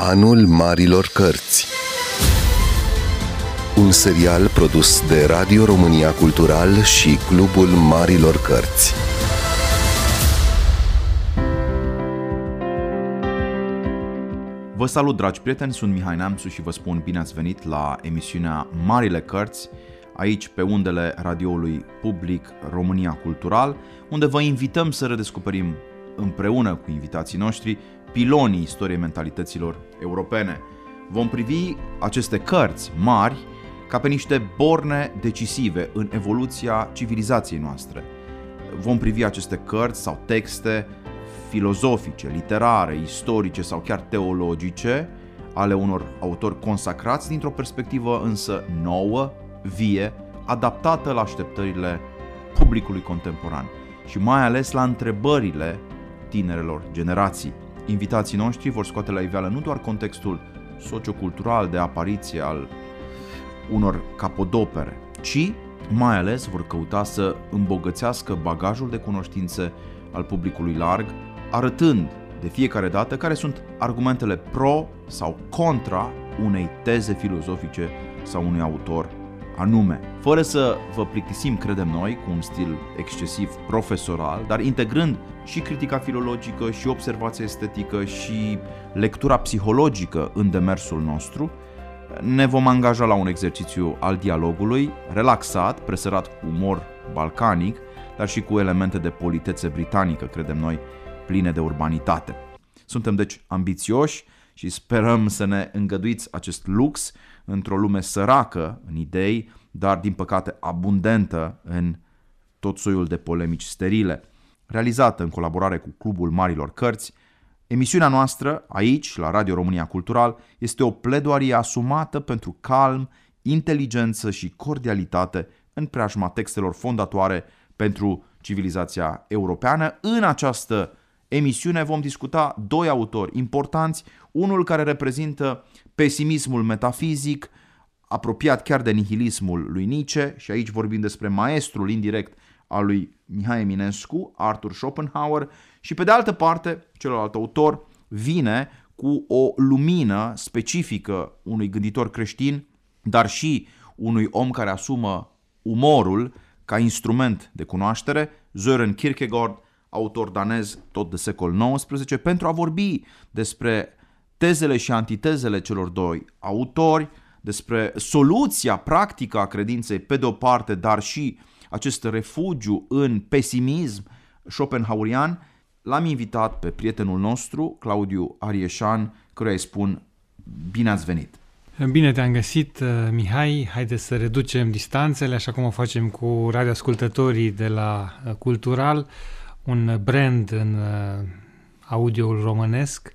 Anul Marilor Cărți. Un serial produs de Radio România Cultural și Clubul Marilor Cărți. Vă salut, dragi prieteni, sunt Mihai Neamțu și vă spun bine ați venit la emisiunea Marile Cărți, aici pe undele radioului public România Cultural, unde vă invităm să redescoperim împreună cu invitații noștri pilonii istoriei mentalităților europene. Vom privi aceste cărți mari ca pe niște borne decisive în evoluția civilizației noastre. Vom privi aceste cărți sau texte filozofice, literare, istorice sau chiar teologice ale unor autori consacrați dintr-o perspectivă însă nouă, vie, adaptată la așteptările publicului contemporan și mai ales la întrebările tinerelor generații. Invitații noștri vor scoate la iveală nu doar contextul sociocultural de apariție al unor capodopere, ci mai ales vor căuta să îmbogățească bagajul de cunoștințe al publicului larg, arătând de fiecare dată care sunt argumentele pro sau contra unei teze filozofice sau unui autor anume, fără să vă plictisim, credem noi, cu un stil excesiv profesoral, dar integrând și critica filologică, și observația estetică, și lectura psihologică în demersul nostru, ne vom angaja la un exercițiu al dialogului, relaxat, presărat cu umor balcanic, dar și cu elemente de politețe britanică, credem noi, pline de urbanitate. Suntem deci ambițioși și sperăm să ne îngăduiți acest lux într-o lume săracă în idei, dar din păcate abundentă în tot soiul de polemici sterile. Realizată în colaborare cu Clubul Marilor Cărți, emisiunea noastră, aici, la Radio România Cultural, este o pledoarie asumată pentru calm, inteligență și cordialitate în preajma textelor fondatoare pentru civilizația europeană. În această emisiune vom discuta doi autori importanți, unul care reprezintă pesimismul metafizic, apropiat chiar de nihilismul lui Nietzsche, și aici vorbim despre maestrul indirect al lui Mihai Eminescu, Arthur Schopenhauer, și pe de altă parte, celălalt autor vine cu o lumină specifică unui gânditor creștin, dar și unui om care asumă umorul ca instrument de cunoaștere, Søren Kierkegaard, autor danez tot de secol XIX, pentru a vorbi despre tezele și antitezele celor doi autori, despre soluția practică a credinței pe de o parte, dar și acest refugiu în pesimism schopenhauerian, l-am invitat pe prietenul nostru, Claudiu Arieșan, căruia îi spun bine ați venit! Bine te-am găsit, Mihai. Haideți să reducem distanțele, așa cum o facem cu radioascultătorii de la Cultural, un brand în uh, audioul românesc,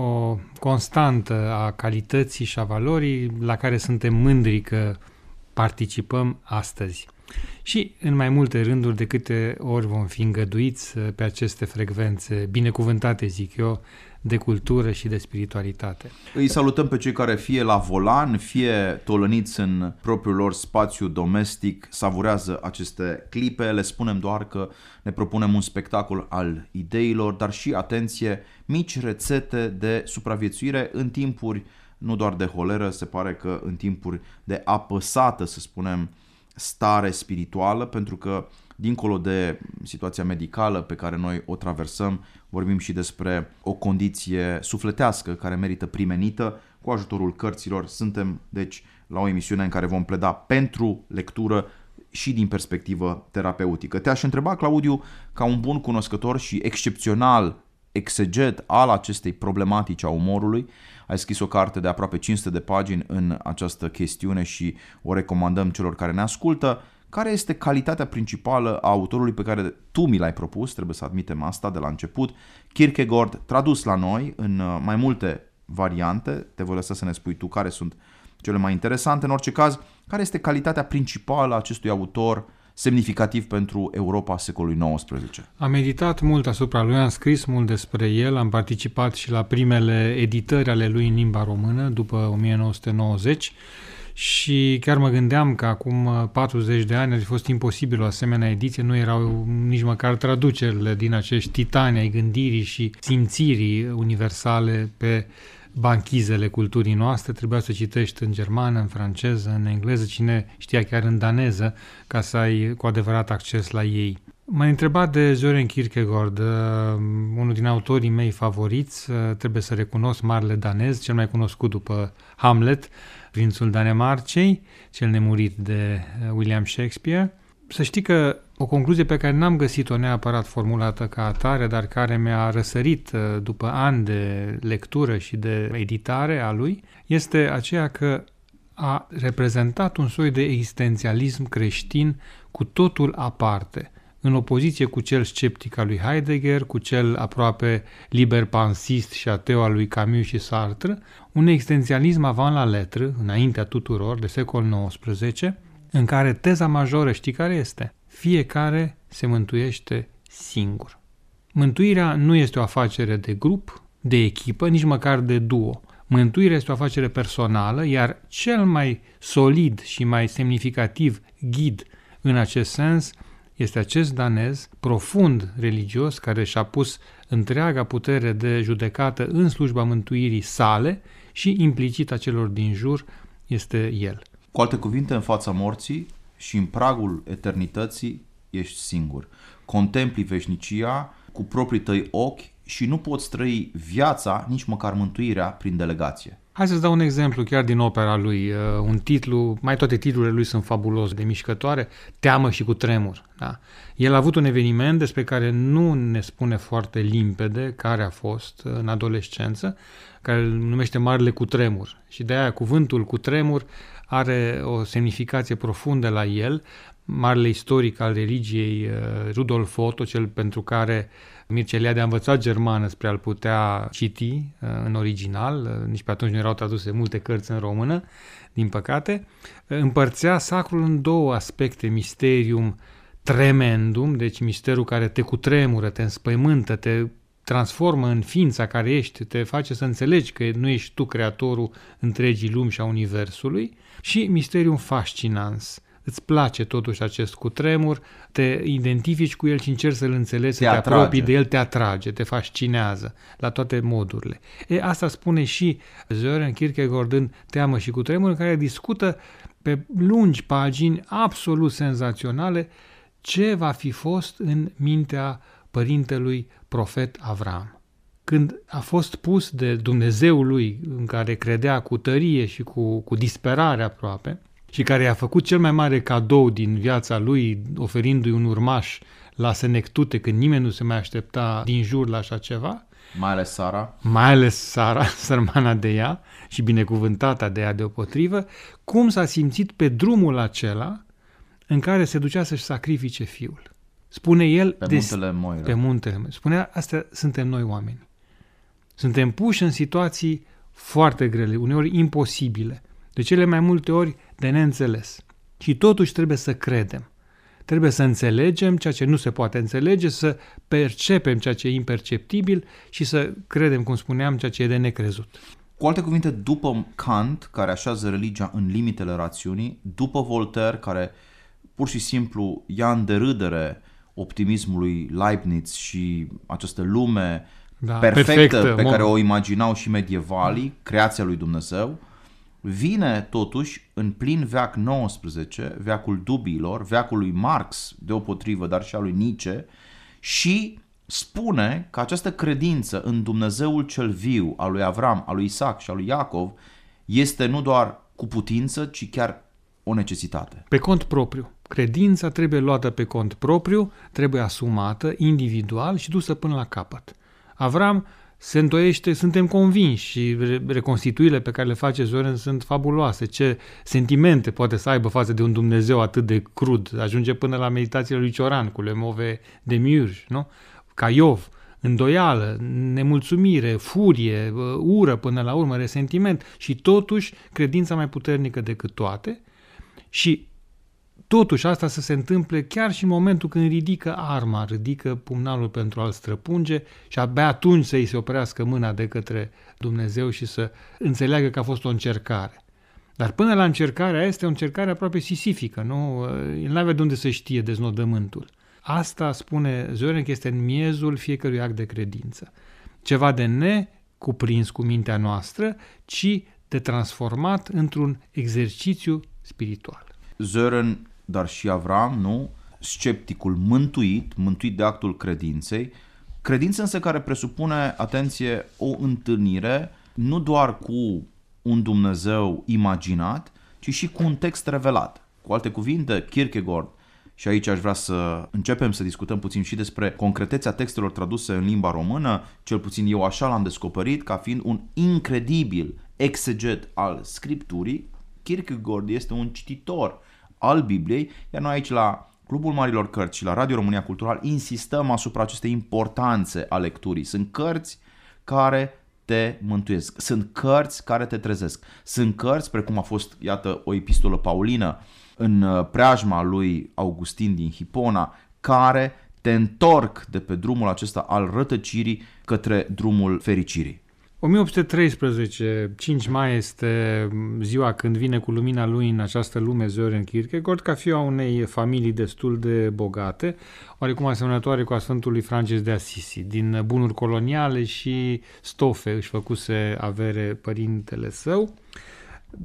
o constantă a calității și a valorii la care suntem mândri că participăm astăzi. Și în mai multe rânduri de câte ori vom fi îngăduiți pe aceste frecvențe binecuvântate, zic eu, de cultură și de spiritualitate. Îi salutăm pe cei care fie la volan, fie tolăniți în propriul lor spațiu domestic, savurează aceste clipe, le spunem doar că ne propunem un spectacol al ideilor, dar și, atenție, mici rețete de supraviețuire în timpuri nu doar de holeră, se pare că în timpuri de apăsată, să spunem, stare spirituală, pentru că dincolo de situația medicală pe care noi o traversăm, vorbim și despre o condiție sufletească care merită primenită cu ajutorul cărților. Suntem, deci, la o emisiune în care vom pleda pentru lectură și din perspectivă terapeutică. Te-aș întreba, Claudiu, ca un bun cunoscător și excepțional exeget al acestei problematici a umorului, ai scris o carte de aproape 500 de pagini în această chestiune și o recomandăm celor care ne ascultă. Care este calitatea principală a autorului pe care tu mi l-ai propus, trebuie să admitem asta de la început, Kierkegaard, tradus la noi în uh, mai multe variante, te voi lăsa să ne spui tu care sunt cele mai interesante. În orice caz, care este calitatea principală a acestui autor semnificativ pentru Europa secolului XIX? Am meditat mult asupra lui, am scris mult despre el, am participat și la primele editări ale lui în limba română după 1990 și chiar mă gândeam că acum 40 de ani ar fi fost imposibil o asemenea ediție, nu erau nici măcar traducerile din acești titani ai gândirii și simțirii universale pe banchizele culturii noastre, trebuia să citești în germană, în franceză, în engleză, cine știa chiar în daneză, ca să ai cu adevărat acces la ei. m a întrebat de Søren Kierkegaard, uh, unul din autorii mei favoriți, uh, trebuie să recunosc, marele danez, cel mai cunoscut după Hamlet, prințul Danemarcei, cel nemurit de uh, William Shakespeare. Să știi că o concluzie pe care n-am găsit-o neapărat formulată ca atare, dar care mi-a răsărit uh, după ani de lectură și de editare a lui, este aceea că a reprezentat un soi de existențialism creștin cu totul aparte, în opoziție cu cel sceptic al lui Heidegger, cu cel aproape liber pansist și ateu al lui Camus și Sartre, un existențialism avant la letră, înaintea tuturor, de secol XIX, în care teza majoră știi care este? Fiecare se mântuiește singur. Mântuirea nu este o afacere de grup, de echipă, nici măcar de duo. Mântuirea este o afacere personală, iar cel mai solid și mai semnificativ ghid în acest sens este acest danez profund religios care și-a pus întreaga putere de judecată în slujba mântuirii sale și implicit a celor din jur este el. Cu alte cuvinte, în fața morții și în pragul eternității ești singur. Contempli veșnicia cu proprii tăi ochi și nu poți trăi viața, nici măcar mântuirea, prin delegație. Hai să-ți dau un exemplu chiar din opera lui, uh, un titlu, mai toate titlurile lui sunt fabulos, de mișcătoare, Teamă și cu tremur. Da? El a avut un eveniment despre care nu ne spune foarte limpede care a fost în adolescență, care îl numește Marele cu tremur. Și de aia cuvântul cu tremur are o semnificație profundă la el. Marele istoric al religiei uh, Rudolf Otto, cel pentru care Mircea Eliade a învățat germană spre a-l putea citi uh, în original, uh, nici pe atunci nu erau traduse multe cărți în română, din păcate, împărțea sacrul în două aspecte, misterium tremendum, deci misterul care te cutremură, te înspăimântă, te transformă în ființa care ești, te face să înțelegi că nu ești tu creatorul întregii lumi și a universului, și misterium fascinans. Îți place totuși acest cutremur, te identifici cu el și încerci să-l înțelegi, te să te atrage. apropii de el, te atrage, te fascinează la toate modurile. E, asta spune și Søren Kierkegaard în Teamă și cutremur, în care discută pe lungi pagini absolut senzaționale ce va fi fost în mintea părintelui profet Avram. Când a fost pus de Dumnezeul lui, în care credea cu tărie și cu, cu disperare aproape, și care i-a făcut cel mai mare cadou din viața lui, oferindu-i un urmaș la senectute, când nimeni nu se mai aștepta din jur la așa ceva, mai ales Sara. Mai ales Sara, sărmana de ea și binecuvântata de ea deopotrivă, cum s-a simțit pe drumul acela în care se ducea să-și sacrifice fiul. Spune el... Pe des, muntele Moira. Pe muntele Spunea, astea suntem noi oameni. Suntem puși în situații foarte grele, uneori imposibile, de cele mai multe ori de neînțeles. Și totuși trebuie să credem. Trebuie să înțelegem ceea ce nu se poate înțelege, să percepem ceea ce e imperceptibil și să credem, cum spuneam, ceea ce e de necrezut. Cu alte cuvinte, după Kant, care așează religia în limitele rațiunii, după Voltaire, care pur și simplu ia în derâdere optimismul lui Leibniz și această lume da, perfectă, perfectă pe care o imaginau și medievalii, creația lui Dumnezeu, vine totuși în plin veac 19, veacul dubiilor, veacul lui Marx deopotrivă, dar și al lui Nietzsche, și spune că această credință în Dumnezeul cel viu, al lui Avram, al lui Isaac și al lui Iacov, este nu doar cu putință, ci chiar o necesitate. Pe cont propriu. Credința trebuie luată pe cont propriu, trebuie asumată individual și dusă până la capăt. Avram se întoiește, suntem convinși și reconstituirile pe care le face Zoren sunt fabuloase. Ce sentimente poate să aibă față de un Dumnezeu atât de crud. Ajunge până la meditațiile lui Cioran cu Lemove de Miurj, nu? Ca Iov, îndoială, nemulțumire, furie, ură până la urmă, resentiment și totuși credința mai puternică decât toate și Totuși, asta să se întâmple chiar și în momentul când ridică arma, ridică pumnalul pentru a-l străpunge și abia atunci să-i se oprească mâna de către Dumnezeu și să înțeleagă că a fost o încercare. Dar până la încercarea este o încercare aproape sisifică, nu? El nu avea de unde să știe deznodământul. Asta, spune Zoren, că este în miezul fiecărui act de credință. Ceva de cuprins cu mintea noastră, ci de transformat într-un exercițiu spiritual. Zören, dar și Avram, nu? Scepticul mântuit, mântuit de actul credinței, credință însă care presupune, atenție, o întâlnire nu doar cu un Dumnezeu imaginat, ci și cu un text revelat. Cu alte cuvinte, Kierkegaard și aici aș vrea să începem să discutăm puțin și despre concretețea textelor traduse în limba română, cel puțin eu așa l-am descoperit ca fiind un incredibil exeget al scripturii. Kierkegaard este un cititor al Bibliei, iar noi aici la Clubul Marilor Cărți și la Radio România Cultural insistăm asupra acestei importanțe a lecturii. Sunt cărți care te mântuiesc. Sunt cărți care te trezesc. Sunt cărți, precum a fost, iată, o epistolă paulină în uh, preajma lui Augustin din Hipona, care te întorc de pe drumul acesta al rătăcirii către drumul fericirii. 1813, 5 mai este ziua când vine cu lumina lui în această lume Søren Kierkegaard, ca fiu a unei familii destul de bogate, oarecum asemănătoare cu a Sfântului Francis de Assisi. Din bunuri coloniale și stofe își făcuse avere părintele său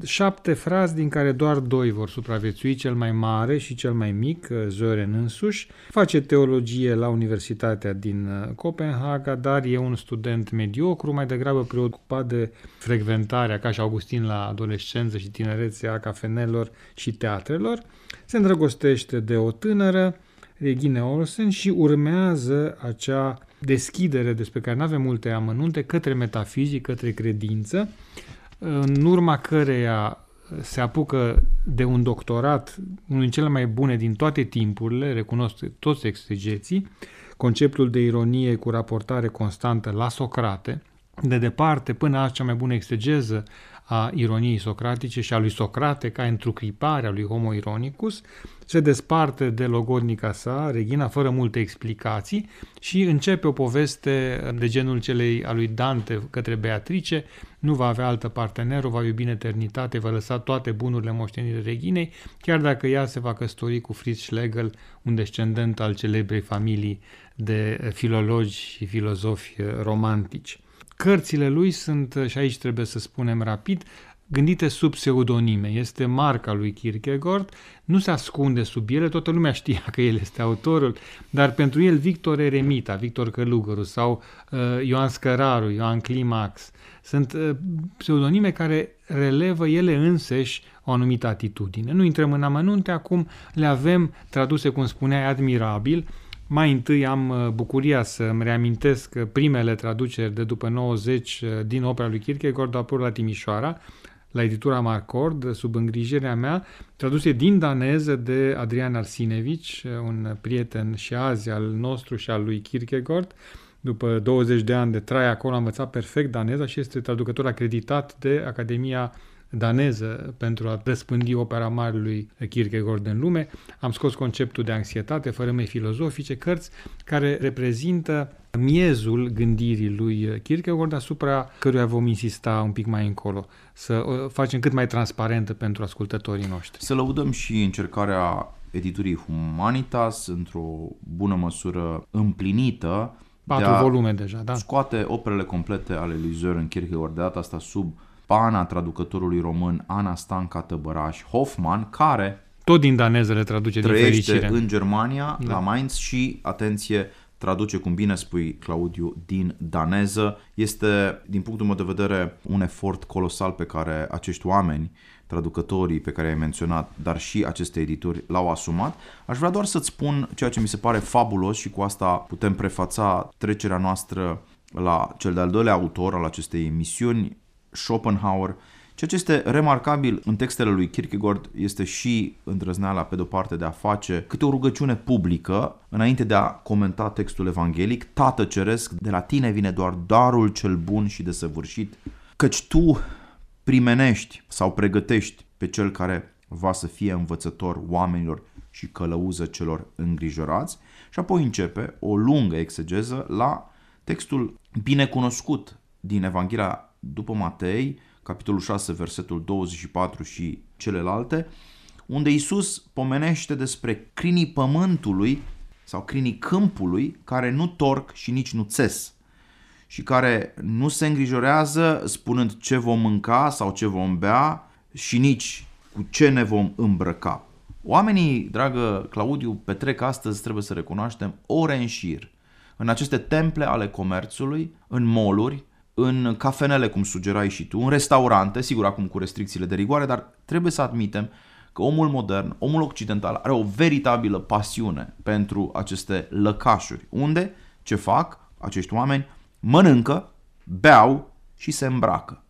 șapte frazi din care doar doi vor supraviețui, cel mai mare și cel mai mic, Zoren însuși. Face teologie la Universitatea din uh, Copenhaga, dar e un student mediocru, mai degrabă preocupat de frecventarea, ca și Augustin la adolescență și tinerețe a cafenelor și teatrelor. Se îndrăgostește de o tânără, Regine Olsen, și urmează acea deschidere despre care nu avem multe amănunte către metafizic, către credință, în urma căreia se apucă de un doctorat, unul din cele mai bune din toate timpurile, recunosc toți exegeții, conceptul de ironie cu raportare constantă la Socrate, de departe până la cea mai bună exegeză a ironiei socratice și a lui Socrate ca întrucripare a lui Homo Ironicus, se desparte de logodnica sa, Regina, fără multe explicații și începe o poveste de genul celei a lui Dante către Beatrice, nu va avea altă partener, o va iubi în eternitate, va lăsa toate bunurile moștenire Reginei, chiar dacă ea se va căsători cu Fritz Schlegel, un descendent al celebrei familii de filologi și filozofi romantici. Cărțile lui sunt, și aici trebuie să spunem rapid, gândite sub pseudonime. Este marca lui Kierkegaard, nu se ascunde sub ele, toată lumea știa că el este autorul, dar pentru el Victor Eremita, Victor Călugăru sau uh, Ioan Scăraru, Ioan Climax, sunt uh, pseudonime care relevă ele înseși o anumită atitudine. Nu intrăm în amănunte, acum le avem traduse, cum spuneai, admirabil, mai întâi am uh, bucuria să-mi reamintesc primele traduceri de după 90 uh, din opera lui Kierkegaard apărut la Timișoara, la editura Marcord, sub îngrijirea mea, traduse din daneză de Adrian Arsinevici, uh, un prieten și azi al nostru și al lui Kierkegaard. După 20 de ani de trai acolo, am învățat perfect daneza și este traducător acreditat de Academia daneză pentru a răspândi opera marelui Kierkegaard în lume. Am scos conceptul de anxietate, fărâme filozofice, cărți care reprezintă miezul gândirii lui Kierkegaard asupra căruia vom insista un pic mai încolo, să o facem cât mai transparentă pentru ascultătorii noștri. Să lăudăm și încercarea editurii Humanitas într-o bună măsură împlinită Patru de volume deja, da. Scoate operele complete ale lui Søren Kierkegaard, de data asta sub pana traducătorului român Ana Stanca Tăbăraș Hoffman, care tot din daneză le traduce trăiește din fericire. în Germania, da. la Mainz și, atenție, traduce, cum bine spui, Claudiu, din daneză. Este, din punctul meu de vedere, un efort colosal pe care acești oameni, traducătorii pe care ai menționat, dar și aceste edituri l-au asumat. Aș vrea doar să-ți spun ceea ce mi se pare fabulos și cu asta putem prefața trecerea noastră la cel de-al doilea autor al acestei emisiuni, Schopenhauer. Ceea ce este remarcabil în textele lui Kierkegaard este și îndrăzneala pe de-o parte de a face câte o rugăciune publică înainte de a comenta textul evanghelic. Tată ceresc, de la tine vine doar darul cel bun și desăvârșit, căci tu primenești sau pregătești pe cel care va să fie învățător oamenilor și călăuză celor îngrijorați și apoi începe o lungă exegeză la textul binecunoscut din Evanghelia după Matei, capitolul 6, versetul 24 și celelalte, unde Isus pomenește despre crinii pământului sau crinii câmpului care nu torc și nici nu țes. și care nu se îngrijorează spunând ce vom mânca sau ce vom bea și nici cu ce ne vom îmbrăca. Oamenii, dragă Claudiu, petrec astăzi, trebuie să recunoaștem, ore în șir în aceste temple ale comerțului, în moluri, în cafenele, cum sugerai și tu, în restaurante, sigur acum cu restricțiile de rigoare, dar trebuie să admitem că omul modern, omul occidental are o veritabilă pasiune pentru aceste lăcașuri. Unde? Ce fac acești oameni? Mănâncă, beau și se îmbracă.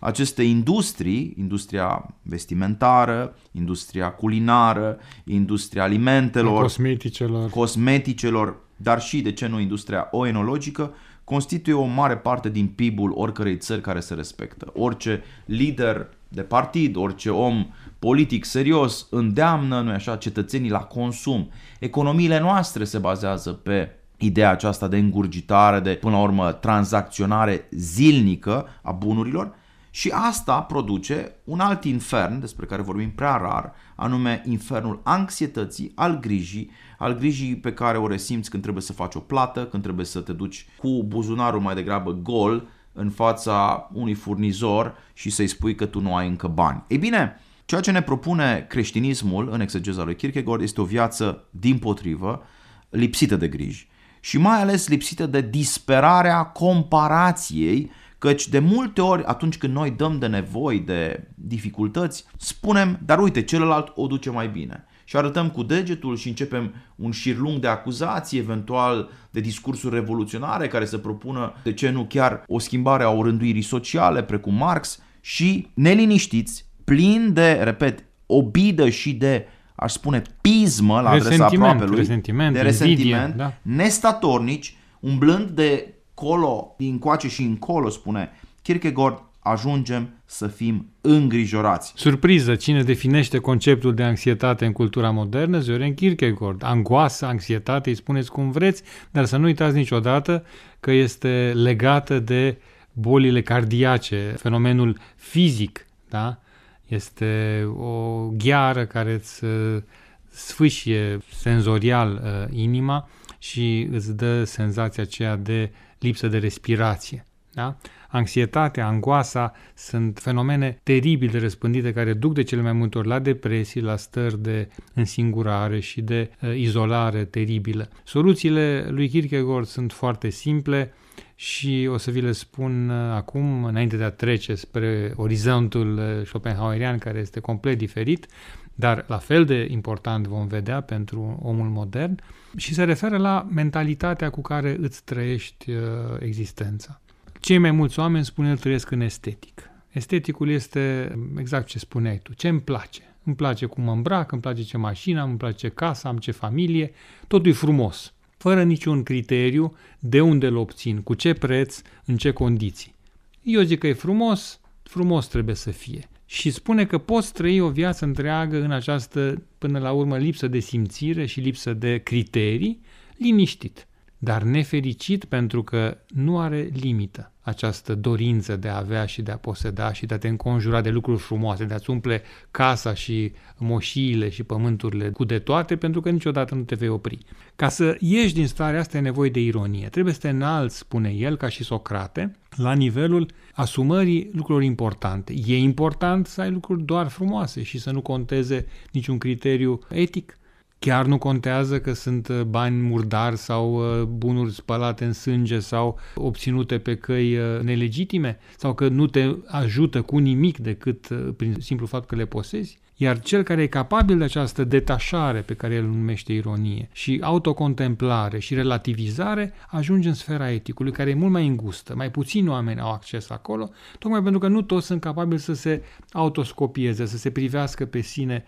Aceste industrii, industria vestimentară, industria culinară, industria alimentelor, cosmeticelor, cosmeticelor dar și, de ce nu, industria oenologică, constituie o mare parte din PIB-ul oricărei țări care se respectă. Orice lider de partid, orice om politic serios îndeamnă, nu așa, cetățenii la consum. Economiile noastre se bazează pe ideea aceasta de îngurgitare, de până la urmă tranzacționare zilnică a bunurilor și asta produce un alt infern despre care vorbim prea rar, anume infernul anxietății, al grijii, al grijii pe care o resimți când trebuie să faci o plată, când trebuie să te duci cu buzunarul mai degrabă gol în fața unui furnizor și să-i spui că tu nu ai încă bani. Ei bine, ceea ce ne propune creștinismul în exegeza lui Kierkegaard este o viață din potrivă, lipsită de griji și mai ales lipsită de disperarea comparației Căci de multe ori atunci când noi dăm de nevoi, de dificultăți, spunem, dar uite, celălalt o duce mai bine. Și arătăm cu degetul și începem un șir lung de acuzații, eventual de discursuri revoluționare care să propună, de ce nu chiar, o schimbare a orânduirii sociale, precum Marx, și neliniștiți, plini de, repet, obidă și de aș spune, pismă la adresa aproapelui, resentiment, de resentiment, invidie, da. nestatornici, umblând de colo, din coace și încolo, spune Kierkegaard, ajungem să fim îngrijorați. Surpriză, cine definește conceptul de anxietate în cultura modernă? Zoran Kierkegaard. Angoasă, anxietate, îi spuneți cum vreți, dar să nu uitați niciodată că este legată de bolile cardiace, fenomenul fizic, da? Este o gheară care îți uh, sfâșie senzorial uh, inima și îți dă senzația aceea de lipsă de respirație. Da? Anxietatea, angoasa sunt fenomene teribil de răspândite care duc de cele mai multe ori la depresii, la stări de însingurare și de uh, izolare teribilă. Soluțiile lui Kierkegaard sunt foarte simple și o să vi le spun uh, acum, înainte de a trece spre orizontul uh, Schopenhauerian, care este complet diferit, dar la fel de important vom vedea pentru omul modern și se referă la mentalitatea cu care îți trăiești uh, existența. Cei mai mulți oameni spun el trăiesc în estetic. Esteticul este exact ce spuneai tu, ce îmi place. Îmi place cum mă îmbrac, îmi place ce mașină am, îmi place casa, am ce familie, totul e frumos, fără niciun criteriu de unde îl obțin, cu ce preț, în ce condiții. Eu zic că e frumos, frumos trebuie să fie și spune că poți trăi o viață întreagă în această, până la urmă, lipsă de simțire și lipsă de criterii, liniștit, dar nefericit pentru că nu are limită această dorință de a avea și de a poseda și de a te înconjura de lucruri frumoase, de a-ți umple casa și moșiile și pământurile cu de toate, pentru că niciodată nu te vei opri. Ca să ieși din starea asta e nevoie de ironie. Trebuie să te înalți, spune el, ca și Socrate, la nivelul asumării lucrurilor importante. E important să ai lucruri doar frumoase și să nu conteze niciun criteriu etic. Chiar nu contează că sunt uh, bani murdari sau uh, bunuri spălate în sânge sau obținute pe căi uh, nelegitime sau că nu te ajută cu nimic decât prin simplu fapt că le posezi. Iar cel care e capabil de această detașare pe care el numește ironie și autocontemplare și relativizare ajunge în sfera eticului, care e mult mai îngustă. Mai puțini oameni au acces acolo, tocmai pentru că nu toți sunt capabili să se autoscopieze, să se privească pe sine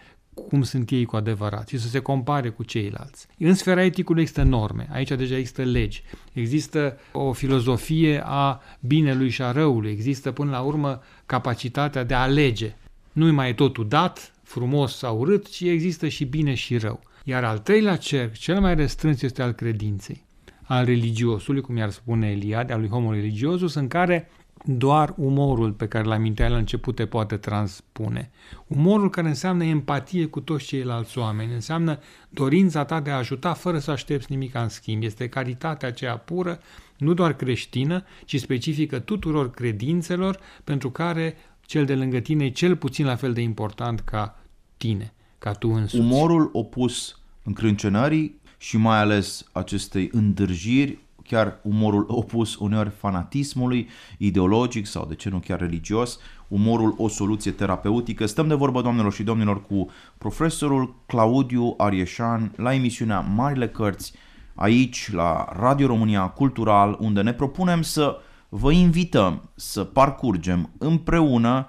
cum sunt ei cu adevărat și să se compare cu ceilalți. În sfera eticului există norme, aici deja există legi, există o filozofie a binelui și a răului, există până la urmă capacitatea de a alege. Nu mai e totul dat, frumos sau urât, ci există și bine și rău. Iar al treilea cerc, cel mai restrâns, este al credinței, al religiosului, cum i-ar spune Eliade, al lui homo religiosus, în care doar umorul pe care l-am la început te poate transpune. Umorul care înseamnă empatie cu toți ceilalți oameni, înseamnă dorința ta de a ajuta fără să aștepți nimic în schimb. Este caritatea aceea pură, nu doar creștină, ci specifică tuturor credințelor pentru care cel de lângă tine e cel puțin la fel de important ca tine, ca tu însuți. Umorul opus încrâncenării și mai ales acestei îndârjiri chiar umorul opus uneori fanatismului ideologic sau de ce nu chiar religios, umorul o soluție terapeutică. Stăm de vorbă, doamnelor și domnilor, cu profesorul Claudiu Arieșan la emisiunea Marile Cărți, aici la Radio România Cultural, unde ne propunem să vă invităm să parcurgem împreună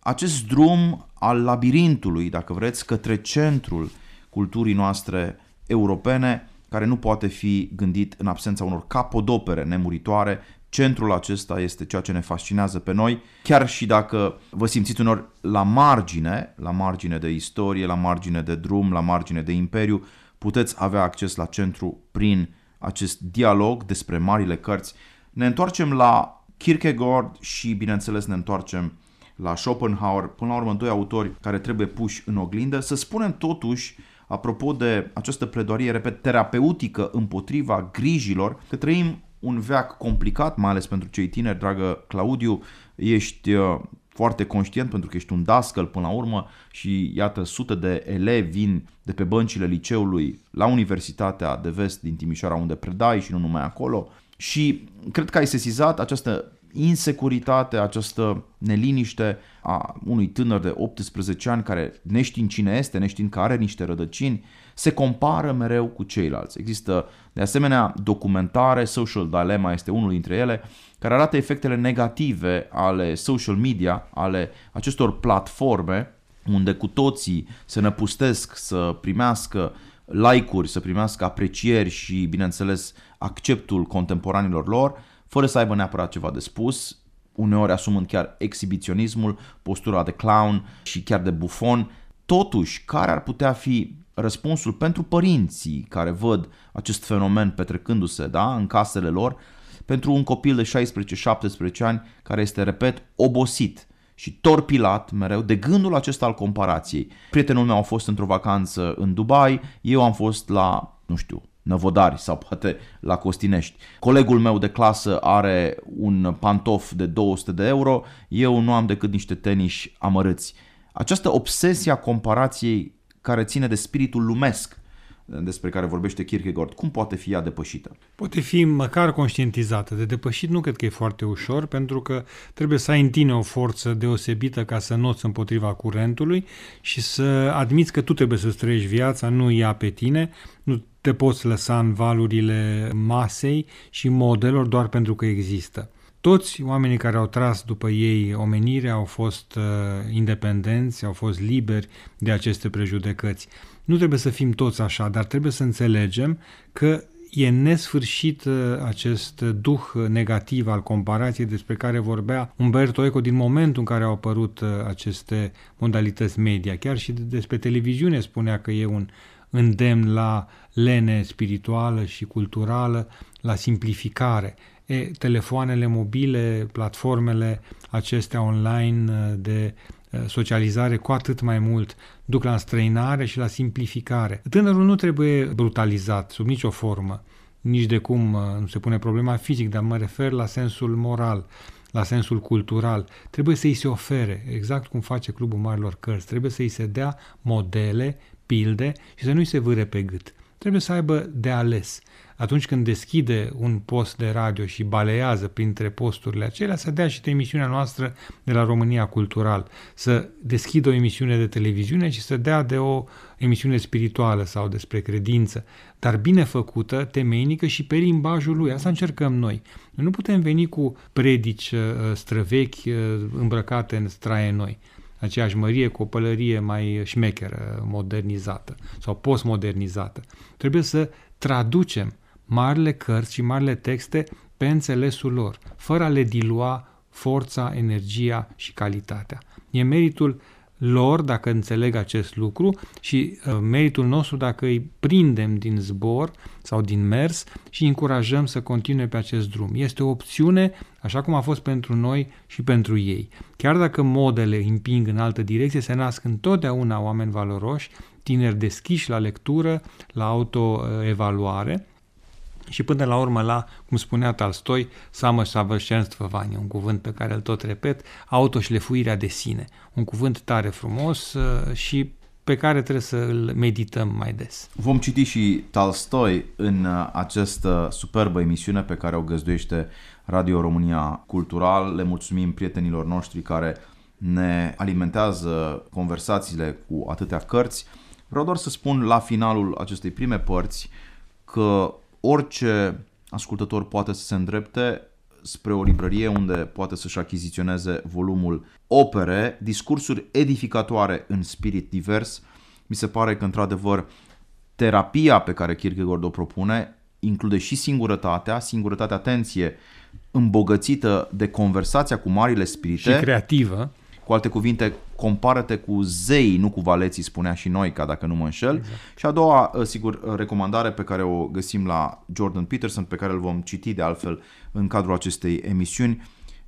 acest drum al labirintului, dacă vreți, către centrul culturii noastre europene, care nu poate fi gândit în absența unor capodopere nemuritoare. Centrul acesta este ceea ce ne fascinează pe noi, chiar și dacă vă simțiți unor la margine, la margine de istorie, la margine de drum, la margine de imperiu, puteți avea acces la centru prin acest dialog despre marile cărți. Ne întoarcem la Kierkegaard și, bineînțeles, ne întoarcem la Schopenhauer, până la urmă doi autori care trebuie puși în oglindă, să spunem totuși apropo de această pledoarie, repet, terapeutică împotriva grijilor, că trăim un veac complicat, mai ales pentru cei tineri, dragă Claudiu, ești uh, foarte conștient pentru că ești un dascăl până la urmă și iată sute de elevi vin de pe băncile liceului la Universitatea de Vest din Timișoara unde predai și nu numai acolo. Și cred că ai sesizat această insecuritate, această neliniște a unui tânăr de 18 ani care, neștiind cine este, neștiind că are niște rădăcini, se compară mereu cu ceilalți. Există, de asemenea, documentare, Social Dilemma este unul dintre ele, care arată efectele negative ale social media, ale acestor platforme, unde cu toții se năpustesc să primească like-uri, să primească aprecieri și, bineînțeles, acceptul contemporanilor lor, fără să aibă neapărat ceva de spus, uneori asumând chiar exhibiționismul, postura de clown și chiar de bufon. Totuși, care ar putea fi răspunsul pentru părinții care văd acest fenomen petrecându-se da, în casele lor, pentru un copil de 16-17 ani care este, repet, obosit și torpilat mereu de gândul acesta al comparației. Prietenul meu a fost într-o vacanță în Dubai, eu am fost la, nu știu, Năvodari sau poate la Costinești. Colegul meu de clasă are un pantof de 200 de euro, eu nu am decât niște teniși amărâți. Această obsesie a comparației care ține de spiritul lumesc despre care vorbește Kierkegaard, cum poate fi ea depășită? Poate fi măcar conștientizată. De depășit nu cred că e foarte ușor, pentru că trebuie să ai în tine o forță deosebită ca să noți împotriva curentului și să admiți că tu trebuie să trăiești viața, nu ea pe tine, nu te poți lăsa în valurile masei și modelor doar pentru că există. Toți oamenii care au tras după ei omenire au fost uh, independenți, au fost liberi de aceste prejudecăți. Nu trebuie să fim toți așa, dar trebuie să înțelegem că e nesfârșit uh, acest duh negativ al comparației despre care vorbea Umberto Eco din momentul în care au apărut uh, aceste modalități media. Chiar și despre televiziune spunea că e un îndemn la lene spirituală și culturală, la simplificare. E, telefoanele mobile, platformele acestea online uh, de uh, socializare cu atât mai mult duc la înstrăinare și la simplificare. Tânărul nu trebuie brutalizat sub nicio formă, nici de cum uh, nu se pune problema fizic, dar mă refer la sensul moral, la sensul cultural. Trebuie să-i se ofere, exact cum face Clubul Marilor Cărți, trebuie să-i se dea modele pilde și să nu-i se vâre pe gât. Trebuie să aibă de ales. Atunci când deschide un post de radio și balează printre posturile acelea, să dea și emisiunea noastră de la România Cultural, să deschidă o emisiune de televiziune și să dea de o emisiune spirituală sau despre credință, dar bine făcută, temeinică și pe limbajul lui. Asta încercăm noi. Noi nu putem veni cu predici uh, străvechi uh, îmbrăcate în straie noi aceeași mărie cu o pălărie mai șmecheră, modernizată sau postmodernizată. Trebuie să traducem marile cărți și marile texte pe înțelesul lor, fără a le dilua forța, energia și calitatea. E meritul lor dacă înțeleg acest lucru și uh, meritul nostru dacă îi prindem din zbor sau din mers și încurajăm să continue pe acest drum. Este o opțiune așa cum a fost pentru noi și pentru ei. Chiar dacă modele împing în altă direcție, se nasc întotdeauna oameni valoroși, tineri deschiși la lectură, la autoevaluare și până la urmă la, cum spunea Talstoi, samășavășenstvăvanie, un cuvânt pe care îl tot repet, autoșlefuirea de sine, un cuvânt tare frumos uh, și pe care trebuie să îl medităm mai des. Vom citi și Talstoi în uh, această superbă emisiune pe care o găzduiește Radio România Cultural. Le mulțumim prietenilor noștri care ne alimentează conversațiile cu atâtea cărți. Vreau doar să spun la finalul acestei prime părți că orice ascultător poate să se îndrepte spre o librărie unde poate să-și achiziționeze volumul opere, discursuri edificatoare în spirit divers. Mi se pare că, într-adevăr, terapia pe care Kierkegaard o propune include și singurătatea, singurătatea, atenție, îmbogățită de conversația cu marile spirite. Și creativă. Cu alte cuvinte, compară-te cu zei, nu cu valeții, spunea și noi, ca dacă nu mă înșel. Exact. Și a doua, ă, sigur, ă, recomandare pe care o găsim la Jordan Peterson, pe care îl vom citi de altfel în cadrul acestei emisiuni,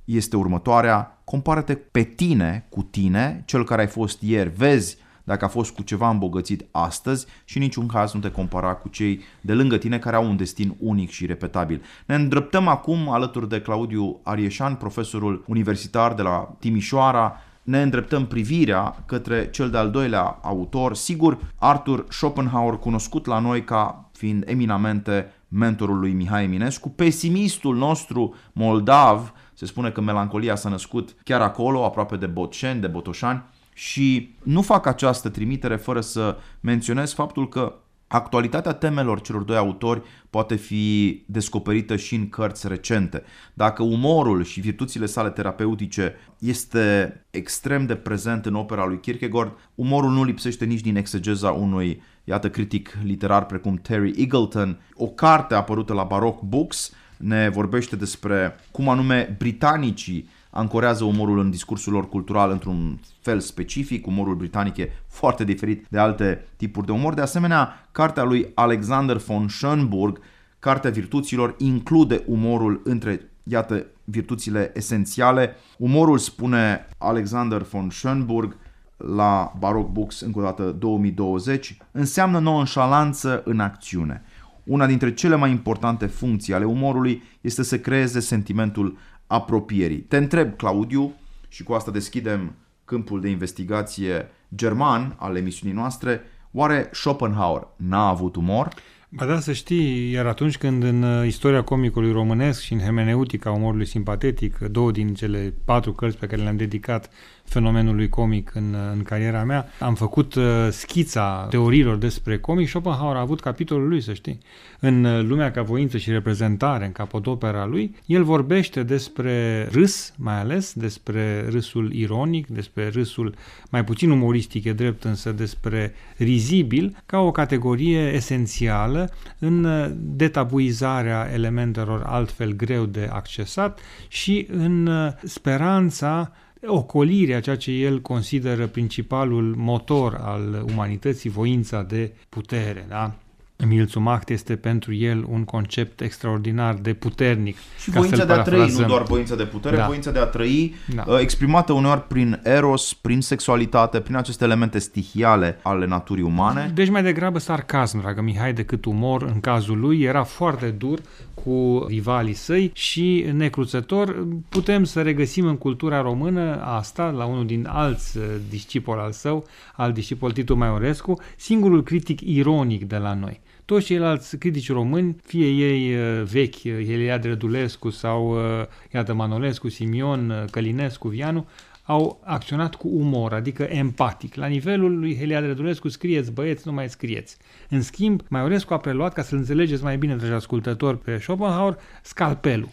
este următoarea. Compară-te pe tine cu tine, cel care ai fost ieri. Vezi dacă a fost cu ceva îmbogățit astăzi și în niciun caz nu te compara cu cei de lângă tine care au un destin unic și repetabil. Ne îndreptăm acum alături de Claudiu Arieșan, profesorul universitar de la Timișoara, ne îndreptăm privirea către cel de-al doilea autor, sigur, Arthur Schopenhauer, cunoscut la noi ca fiind eminamente mentorul lui Mihai Eminescu, pesimistul nostru moldav, se spune că melancolia s-a născut chiar acolo, aproape de Botșeni, de Botoșani, și nu fac această trimitere fără să menționez faptul că Actualitatea temelor celor doi autori poate fi descoperită și în cărți recente. Dacă umorul și virtuțile sale terapeutice este extrem de prezent în opera lui Kierkegaard, umorul nu lipsește nici din exegeza unui, iată, critic literar precum Terry Eagleton. O carte apărută la Baroque Books ne vorbește despre cum anume britanicii ancorează umorul în discursul lor cultural într-un fel specific. Umorul britanic e foarte diferit de alte tipuri de umor. De asemenea, cartea lui Alexander von Schönburg, Cartea Virtuților, include umorul între, iată, virtuțile esențiale. Umorul, spune Alexander von Schönburg, la Baroque Books, încă o dată 2020, înseamnă nonșalanță în acțiune. Una dintre cele mai importante funcții ale umorului este să creeze sentimentul apropierii. Te întreb, Claudiu, și cu asta deschidem câmpul de investigație german al emisiunii noastre, oare Schopenhauer n-a avut umor? Ba da, să știi, iar atunci când în uh, istoria comicului românesc și în hermeneutica umorului simpatetic, două din cele patru cărți pe care le-am dedicat fenomenului comic în, în cariera mea. Am făcut uh, schița teoriilor despre comic. Schopenhauer a avut capitolul lui, să știi. În uh, Lumea ca voință și reprezentare, în capodopera lui, el vorbește despre râs, mai ales, despre râsul ironic, despre râsul mai puțin umoristic, e drept, însă despre rizibil, ca o categorie esențială în uh, detabuizarea elementelor altfel greu de accesat și în uh, speranța ocolirea ceea ce el consideră principalul motor al umanității, voința de putere. Da? Emil Zumacht este pentru el un concept extraordinar de puternic. Și voința de a trăi, nu doar voința de putere, da. voința de a trăi, da. Uh, exprimată uneori prin eros, prin sexualitate, prin aceste elemente stihiale ale naturii umane. Deci mai degrabă sarcasm, dragă Mihai, decât umor. În cazul lui era foarte dur cu rivalii săi și necruțător. Putem să regăsim în cultura română asta, la unul din alți uh, discipoli al său, al discipol Titu Maiorescu, singurul critic ironic de la noi toți ceilalți critici români, fie ei uh, vechi, Eliade uh, Rădulescu sau, uh, iată, Manolescu, Simion, Călinescu, Vianu, au acționat cu umor, adică empatic. La nivelul lui Heliade Rădulescu, scrieți băieți, nu mai scrieți. În schimb, Maiorescu a preluat, ca să-l înțelegeți mai bine, dragi ascultători, pe Schopenhauer, scalpelul.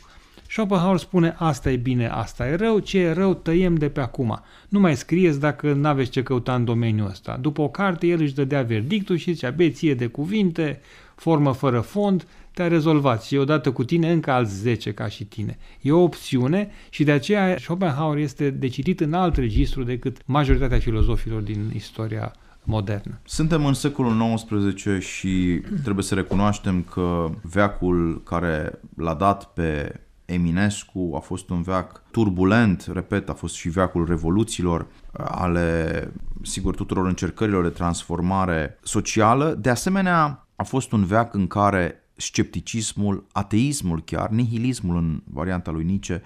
Schopenhauer spune asta e bine, asta e rău, ce e rău tăiem de pe acum. Nu mai scrieți dacă nu aveți ce căuta în domeniul ăsta. După o carte el își dădea verdictul și zicea beție de cuvinte, formă fără fond, te-a rezolvat și odată cu tine încă alți 10 ca și tine. E o opțiune și de aceea Schopenhauer este de citit în alt registru decât majoritatea filozofilor din istoria modernă. Suntem în secolul XIX și trebuie să recunoaștem că veacul care l-a dat pe Eminescu a fost un veac turbulent, repet, a fost și veacul revoluțiilor, ale, sigur, tuturor încercărilor de transformare socială. De asemenea, a fost un veac în care scepticismul, ateismul chiar, nihilismul în varianta lui Nietzsche,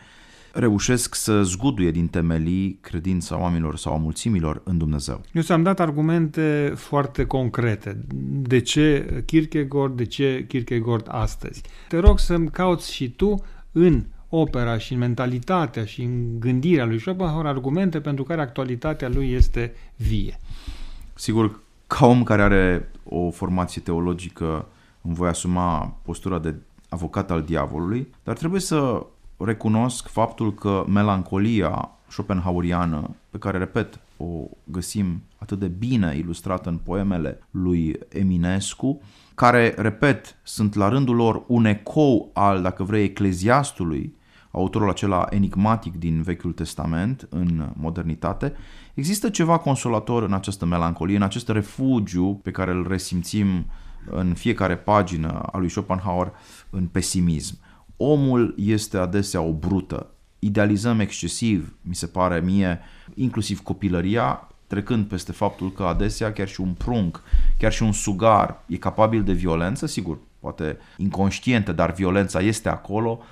reușesc să zguduie din temelii credința oamenilor sau a mulțimilor în Dumnezeu. Eu ți-am dat argumente foarte concrete. De ce Kierkegaard, de ce Kierkegaard astăzi? Te rog să-mi cauți și tu în opera și în mentalitatea și în gândirea lui Schopenhauer argumente pentru care actualitatea lui este vie. Sigur, ca om care are o formație teologică, îmi voi asuma postura de avocat al diavolului, dar trebuie să recunosc faptul că melancolia schopenhaueriană, pe care, repet, o găsim atât de bine ilustrată în poemele lui Eminescu, care, repet, sunt la rândul lor un ecou al, dacă vrei, ecleziastului, autorul acela enigmatic din Vechiul Testament în modernitate, există ceva consolator în această melancolie, în acest refugiu pe care îl resimțim în fiecare pagină a lui Schopenhauer în pesimism. Omul este adesea o brută, idealizăm excesiv, mi se pare mie, inclusiv copilăria, trecând peste faptul că adesea chiar și un prunc, chiar și un sugar e capabil de violență, sigur, poate inconștientă, dar violența este acolo,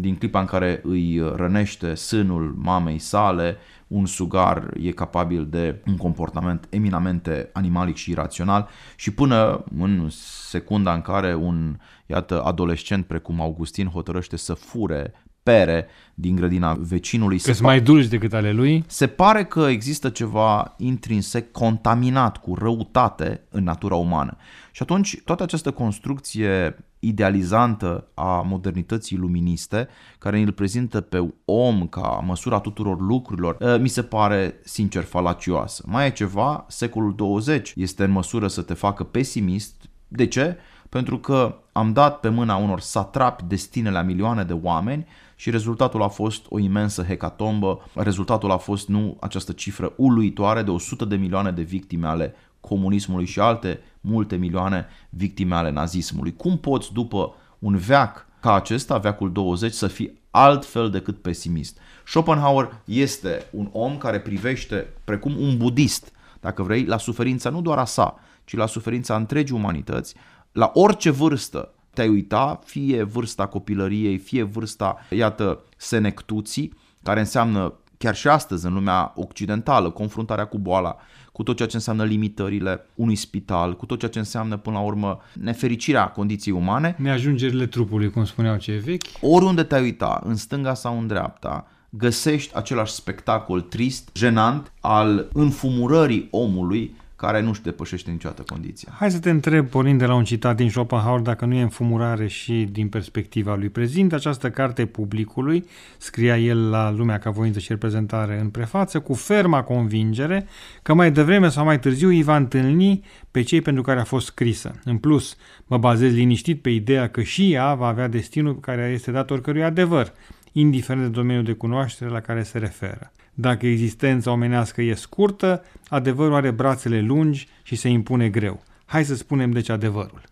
din clipa în care îi rănește sânul mamei sale, un sugar e capabil de un comportament eminamente animalic și irațional. Și până în secunda în care un, iată, adolescent precum Augustin hotărăște să fure pere din grădina vecinului. Că sunt mai dulci decât ale lui? Se pare că există ceva intrinsec contaminat cu răutate în natura umană. Și atunci toată această construcție idealizantă a modernității luministe, care îl prezintă pe om ca măsura tuturor lucrurilor, ă, mi se pare sincer falacioasă. Mai e ceva, secolul 20 este în măsură să te facă pesimist. De ce? Pentru că am dat pe mâna unor satrapi destinele a milioane de oameni și rezultatul a fost o imensă hecatombă, rezultatul a fost nu această cifră uluitoare de 100 de milioane de victime ale comunismului și alte multe milioane victime ale nazismului. Cum poți după un veac ca acesta, veacul 20, să fii altfel decât pesimist? Schopenhauer este un om care privește, precum un budist, dacă vrei, la suferința nu doar a sa, ci la suferința întregii umanități, la orice vârstă te-ai uita, fie vârsta copilăriei, fie vârsta, iată, senectuții, care înseamnă chiar și astăzi în lumea occidentală, confruntarea cu boala, cu tot ceea ce înseamnă limitările unui spital, cu tot ceea ce înseamnă până la urmă nefericirea condiției umane. Neajungerile trupului, cum spuneau cei vechi. Oriunde te-ai uita, în stânga sau în dreapta, găsești același spectacol trist, jenant al înfumurării omului care nu-și depășește niciodată condiția. Hai să te întreb, pornind de la un citat din Schopenhauer, dacă nu e înfumurare și din perspectiva lui. Prezint această carte publicului, scria el la Lumea ca voință și reprezentare în prefață, cu ferma convingere că mai devreme sau mai târziu îi va întâlni pe cei pentru care a fost scrisă. În plus, mă bazez liniștit pe ideea că și ea va avea destinul care este dat oricărui adevăr, indiferent de domeniul de cunoaștere la care se referă. Dacă existența omenească e scurtă, adevărul are brațele lungi și se impune greu. Hai să spunem deci adevărul.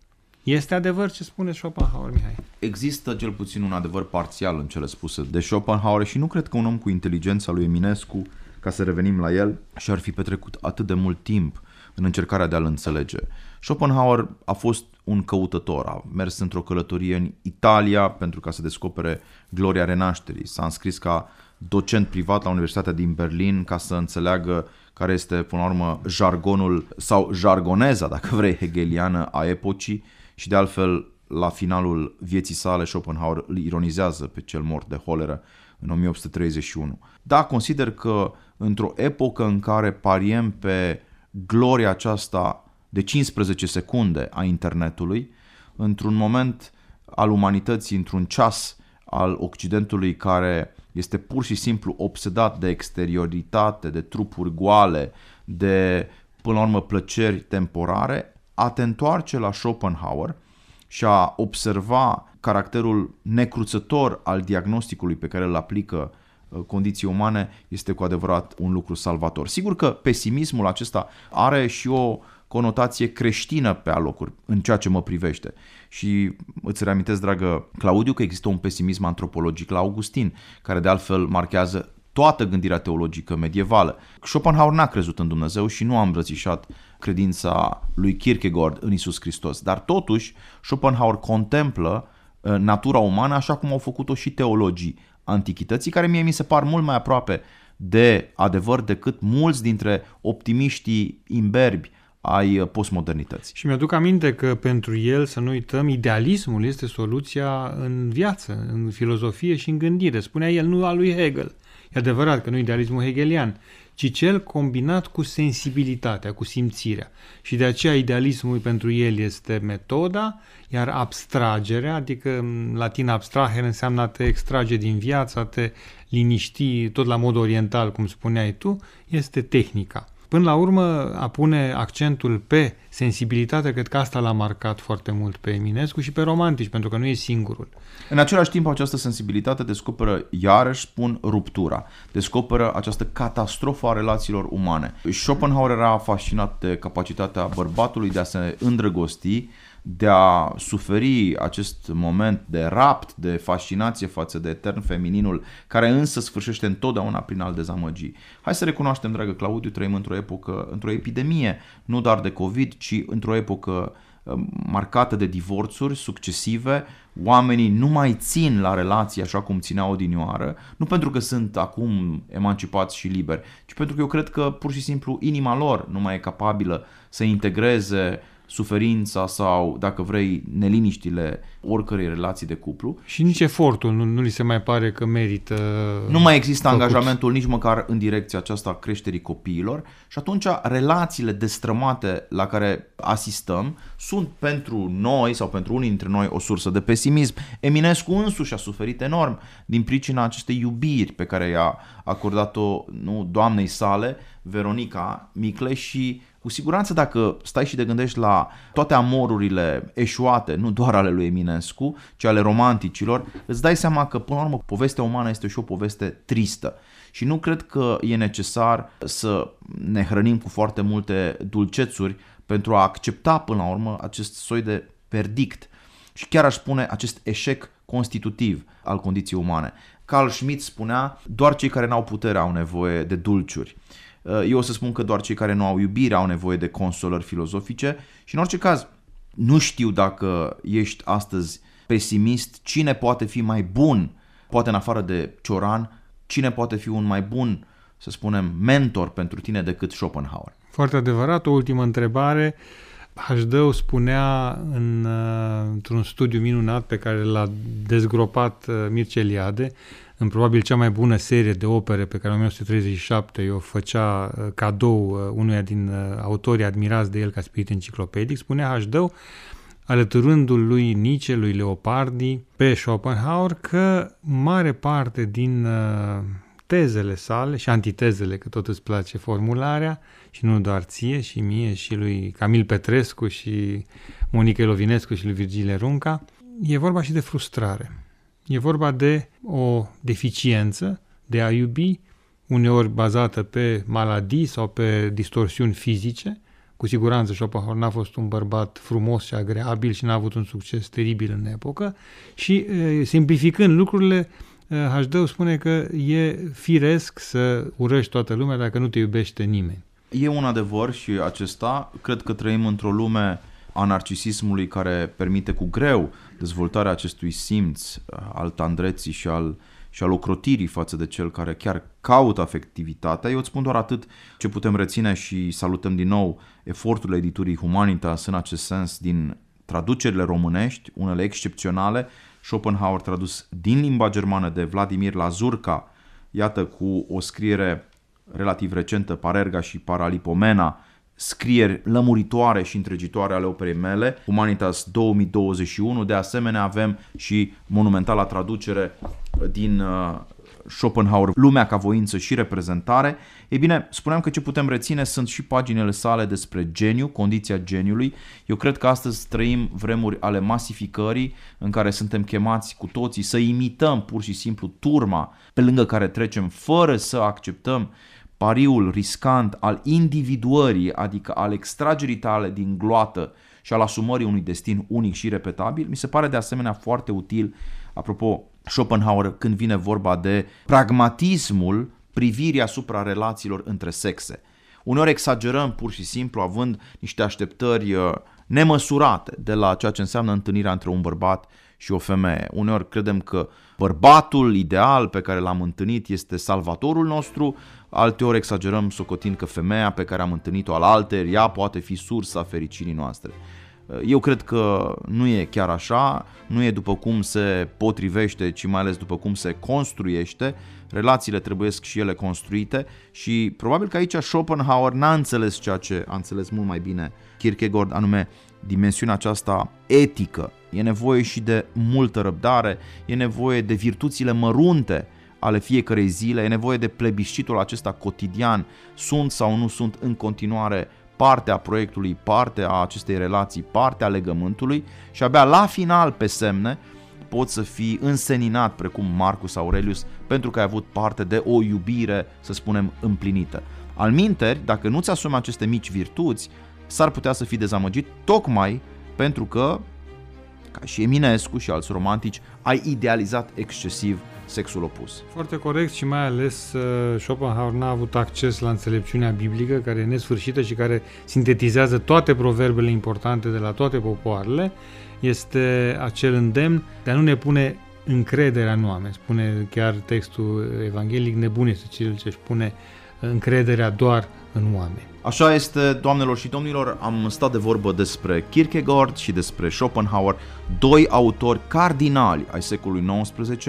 Este adevăr ce spune Schopenhauer, Mihai? Există cel puțin un adevăr parțial în cele spuse de Schopenhauer și nu cred că un om cu inteligența lui Eminescu, ca să revenim la el, și-ar fi petrecut atât de mult timp în încercarea de a-l înțelege. Schopenhauer a fost un căutător, a mers într-o călătorie în Italia pentru ca să descopere gloria renașterii. S-a înscris ca docent privat la Universitatea din Berlin ca să înțeleagă care este, până la urmă, jargonul sau jargoneza, dacă vrei, hegeliană a epocii și, de altfel, la finalul vieții sale, Schopenhauer îl ironizează pe cel mort de holeră în 1831. Da, consider că într-o epocă în care pariem pe gloria aceasta de 15 secunde a internetului, într-un moment al umanității, într-un ceas al Occidentului care este pur și simplu obsedat de exterioritate, de trupuri goale, de, până la urmă, plăceri temporare, a te întoarce la Schopenhauer și a observa caracterul necruțător al diagnosticului pe care îl aplică uh, condiții umane este cu adevărat un lucru salvator. Sigur că pesimismul acesta are și o conotație creștină pe alocuri în ceea ce mă privește. Și îți reamintesc, dragă Claudiu, că există un pesimism antropologic la Augustin, care de altfel marchează toată gândirea teologică medievală. Schopenhauer n-a crezut în Dumnezeu și nu a îmbrățișat credința lui Kierkegaard în Isus Hristos. Dar totuși, Schopenhauer contemplă uh, natura umană așa cum au făcut-o și teologii antichității, care mie mi se par mult mai aproape de adevăr decât mulți dintre optimiștii imberbi ai uh, postmodernității. Și mi-aduc aminte că pentru el, să nu uităm, idealismul este soluția în viață, în filozofie și în gândire. Spunea el, nu a lui Hegel. E adevărat că nu idealismul hegelian, ci cel combinat cu sensibilitatea, cu simțirea. Și de aceea idealismul pentru el este metoda, iar abstragerea, adică în latin abstraher înseamnă a te extrage din viață, a te liniști, tot la mod oriental, cum spuneai tu, este tehnica. Până la urmă, a pune accentul pe sensibilitate, cred că asta l-a marcat foarte mult pe Eminescu și pe romantici, pentru că nu e singurul. În același timp, această sensibilitate descoperă, iarăși spun, ruptura. Descoperă această catastrofă a relațiilor umane. Schopenhauer era fascinat de capacitatea bărbatului de a se îndrăgosti, de a suferi acest moment de rapt, de fascinație față de etern femininul, care însă sfârșește întotdeauna prin al dezamăgi. Hai să recunoaștem, dragă Claudiu, trăim într-o epocă, într-o epidemie, nu doar de COVID, ci într-o epocă um, marcată de divorțuri succesive, oamenii nu mai țin la relații așa cum țineau odinioară, nu pentru că sunt acum emancipați și liberi, ci pentru că eu cred că pur și simplu inima lor nu mai e capabilă să integreze suferința sau, dacă vrei, neliniștile oricărei relații de cuplu. Și nici efortul nu, nu li se mai pare că merită Nu mai există făcut. angajamentul nici măcar în direcția aceasta a creșterii copiilor și atunci relațiile destrămate la care asistăm sunt pentru noi sau pentru unii dintre noi o sursă de pesimism. Eminescu însuși a suferit enorm din pricina acestei iubiri pe care i-a acordat-o nu, doamnei sale, Veronica Micle și cu siguranță dacă stai și te gândești la toate amorurile eșuate, nu doar ale lui Eminescu, ci ale romanticilor, îți dai seama că până la urmă povestea umană este și o poveste tristă. Și nu cred că e necesar să ne hrănim cu foarte multe dulcețuri pentru a accepta până la urmă acest soi de verdict și chiar aș spune acest eșec constitutiv al condiției umane. Carl Schmitt spunea, doar cei care n-au putere au nevoie de dulciuri. Uh, eu o să spun că doar cei care nu au iubire au nevoie de consolări filozofice și în orice caz nu știu dacă ești astăzi pesimist, cine poate fi mai bun, poate în afară de Cioran, cine poate fi un mai bun, să spunem, mentor pentru tine decât Schopenhauer. Foarte adevărat. O ultimă întrebare. Hajdău spunea în, uh, într-un studiu minunat pe care l-a dezgropat uh, Mircea Eliade, în probabil cea mai bună serie de opere pe care în 1937 o făcea uh, cadou uh, unuia din uh, autorii admirați de el ca spirit enciclopedic, spunea Hașdău, alăturându-l lui Nietzsche, lui Leopardi, pe Schopenhauer, că mare parte din tezele sale și antitezele, că tot îți place formularea, și nu doar ție și mie și lui Camil Petrescu și Monica Elovinescu și lui Virgile Runca, e vorba și de frustrare. E vorba de o deficiență de a iubi, uneori bazată pe maladii sau pe distorsiuni fizice. Cu siguranță Schopenhauer n-a fost un bărbat frumos și agreabil și n-a avut un succes teribil în epocă și simplificând lucrurile, HD spune că e firesc să urăști toată lumea dacă nu te iubește nimeni. E un adevăr și acesta. Cred că trăim într-o lume a narcisismului care permite cu greu dezvoltarea acestui simț uh, al tandreții și al, și al ocrotirii față de cel care chiar caută afectivitatea. Eu îți spun doar atât ce putem reține și salutăm din nou eforturile editurii Humanitas în acest sens din traducerile românești, unele excepționale, Schopenhauer tradus din limba germană de Vladimir Lazurka, iată cu o scriere relativ recentă, Parerga și Paralipomena, scrieri lămuritoare și întregitoare ale operei mele, Humanitas 2021. De asemenea, avem și monumentala traducere din uh, Schopenhauer, Lumea ca voință și reprezentare. Ei bine, spuneam că ce putem reține sunt și paginile sale despre geniu, condiția geniului. Eu cred că astăzi trăim vremuri ale masificării în care suntem chemați cu toții să imităm pur și simplu turma pe lângă care trecem fără să acceptăm pariul riscant al individuării, adică al extragerii tale din gloată și al asumării unui destin unic și repetabil, mi se pare de asemenea foarte util, apropo, Schopenhauer când vine vorba de pragmatismul privirii asupra relațiilor între sexe. Uneori exagerăm pur și simplu având niște așteptări uh, nemăsurate de la ceea ce înseamnă întâlnirea între un bărbat și o femeie. Uneori credem că bărbatul ideal pe care l-am întâlnit este salvatorul nostru, alteori exagerăm socotind că femeia pe care am întâlnit-o al alter, ea poate fi sursa fericirii noastre. Eu cred că nu e chiar așa, nu e după cum se potrivește, ci mai ales după cum se construiește. Relațiile trebuie și ele construite și probabil că aici Schopenhauer n-a înțeles ceea ce a înțeles mult mai bine Kierkegaard, anume dimensiunea aceasta etică. E nevoie și de multă răbdare, e nevoie de virtuțile mărunte ale fiecărei zile, e nevoie de plebiscitul acesta cotidian, sunt sau nu sunt în continuare parte a proiectului, parte a acestei relații, parte a legământului și abia la final pe semne poți să fii înseninat precum Marcus Aurelius pentru că ai avut parte de o iubire, să spunem, împlinită. Al minteri, dacă nu-ți asumi aceste mici virtuți, s-ar putea să fii dezamăgit tocmai pentru că, ca și Eminescu și alți romantici, ai idealizat excesiv sexul opus. Foarte corect și mai ales uh, Schopenhauer n-a avut acces la înțelepciunea biblică care e nesfârșită și care sintetizează toate proverbele importante de la toate popoarele. Este acel îndemn de a nu ne pune încrederea în oameni. Spune chiar textul evanghelic, nebun este cel ce își pune încrederea doar în oameni. Așa este, doamnelor și domnilor, am stat de vorbă despre Kierkegaard și despre Schopenhauer, doi autori cardinali ai secolului XIX,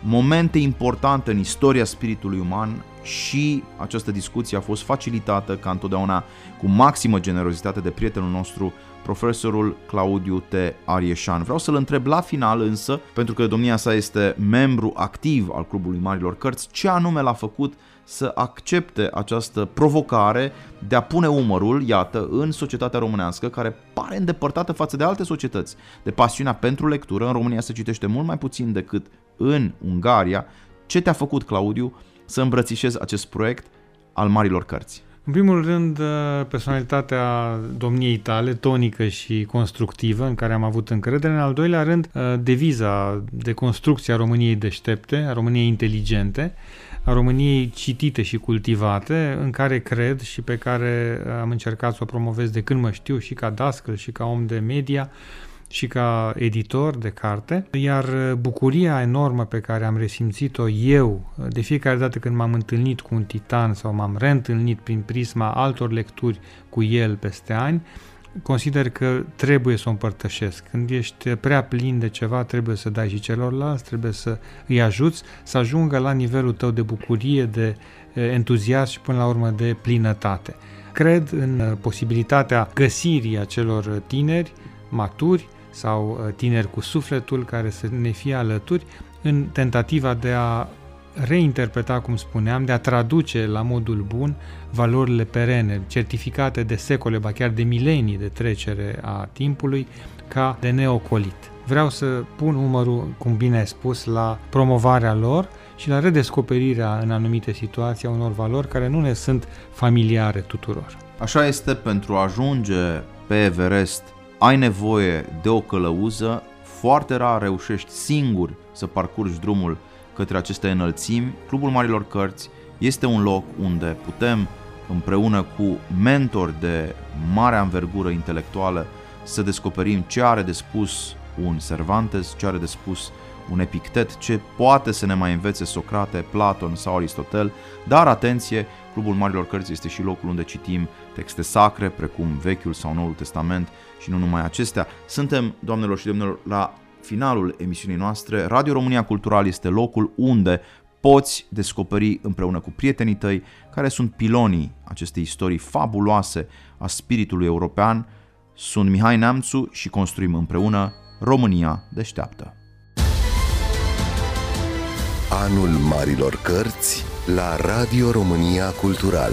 momente importante în istoria spiritului uman și această discuție a fost facilitată ca întotdeauna cu maximă generozitate de prietenul nostru, profesorul Claudiu T. Arieșan. Vreau să-l întreb la final însă, pentru că domnia sa este membru activ al Clubului Marilor Cărți, ce anume l-a făcut să accepte această provocare de a pune umărul, iată, în societatea românească, care pare îndepărtată față de alte societăți. De pasiunea pentru lectură, în România se citește mult mai puțin decât în Ungaria. Ce te-a făcut, Claudiu, să îmbrățișezi acest proiect al marilor cărți? În primul rând, uh, personalitatea domniei tale, tonică și constructivă, în care am avut încredere. În al doilea rând, uh, deviza de construcție a României deștepte, a României inteligente, a României citite și cultivate, în care cred și pe care am încercat să o promovez de când mă știu și ca dascăl și ca om de media și ca editor de carte, iar bucuria enormă pe care am resimțit-o eu de fiecare dată când m-am întâlnit cu un titan sau m-am reîntâlnit prin prisma altor lecturi cu el peste ani, consider că trebuie să o împărtășesc. Când ești prea plin de ceva, trebuie să dai și celorlalți, trebuie să îi ajuți să ajungă la nivelul tău de bucurie, de entuziasm și până la urmă de plinătate. Cred în posibilitatea găsirii acelor tineri maturi sau tineri cu sufletul care să ne fie alături în tentativa de a reinterpreta, cum spuneam, de a traduce la modul bun valorile perene, certificate de secole, ba chiar de milenii de trecere a timpului, ca de neocolit. Vreau să pun umărul, cum bine ai spus, la promovarea lor și la redescoperirea în anumite situații a unor valori care nu ne sunt familiare tuturor. Așa este, pentru a ajunge pe Everest ai nevoie de o călăuză, foarte rar reușești singur să parcurgi drumul către aceste înălțimi, Clubul Marilor Cărți este un loc unde putem împreună cu mentori de mare anvergură intelectuală să descoperim ce are de spus un Cervantes, ce are de spus un Epictet, ce poate să ne mai învețe Socrate, Platon sau Aristotel, dar atenție, Clubul Marilor Cărți este și locul unde citim texte sacre, precum Vechiul sau Noul Testament și nu numai acestea. Suntem, doamnelor și domnilor, la finalul emisiunii noastre, Radio România Cultural este locul unde poți descoperi împreună cu prietenii tăi care sunt pilonii acestei istorii fabuloase a spiritului european. Sunt Mihai Neamțu și construim împreună România deșteaptă. Anul Marilor Cărți la Radio România Cultural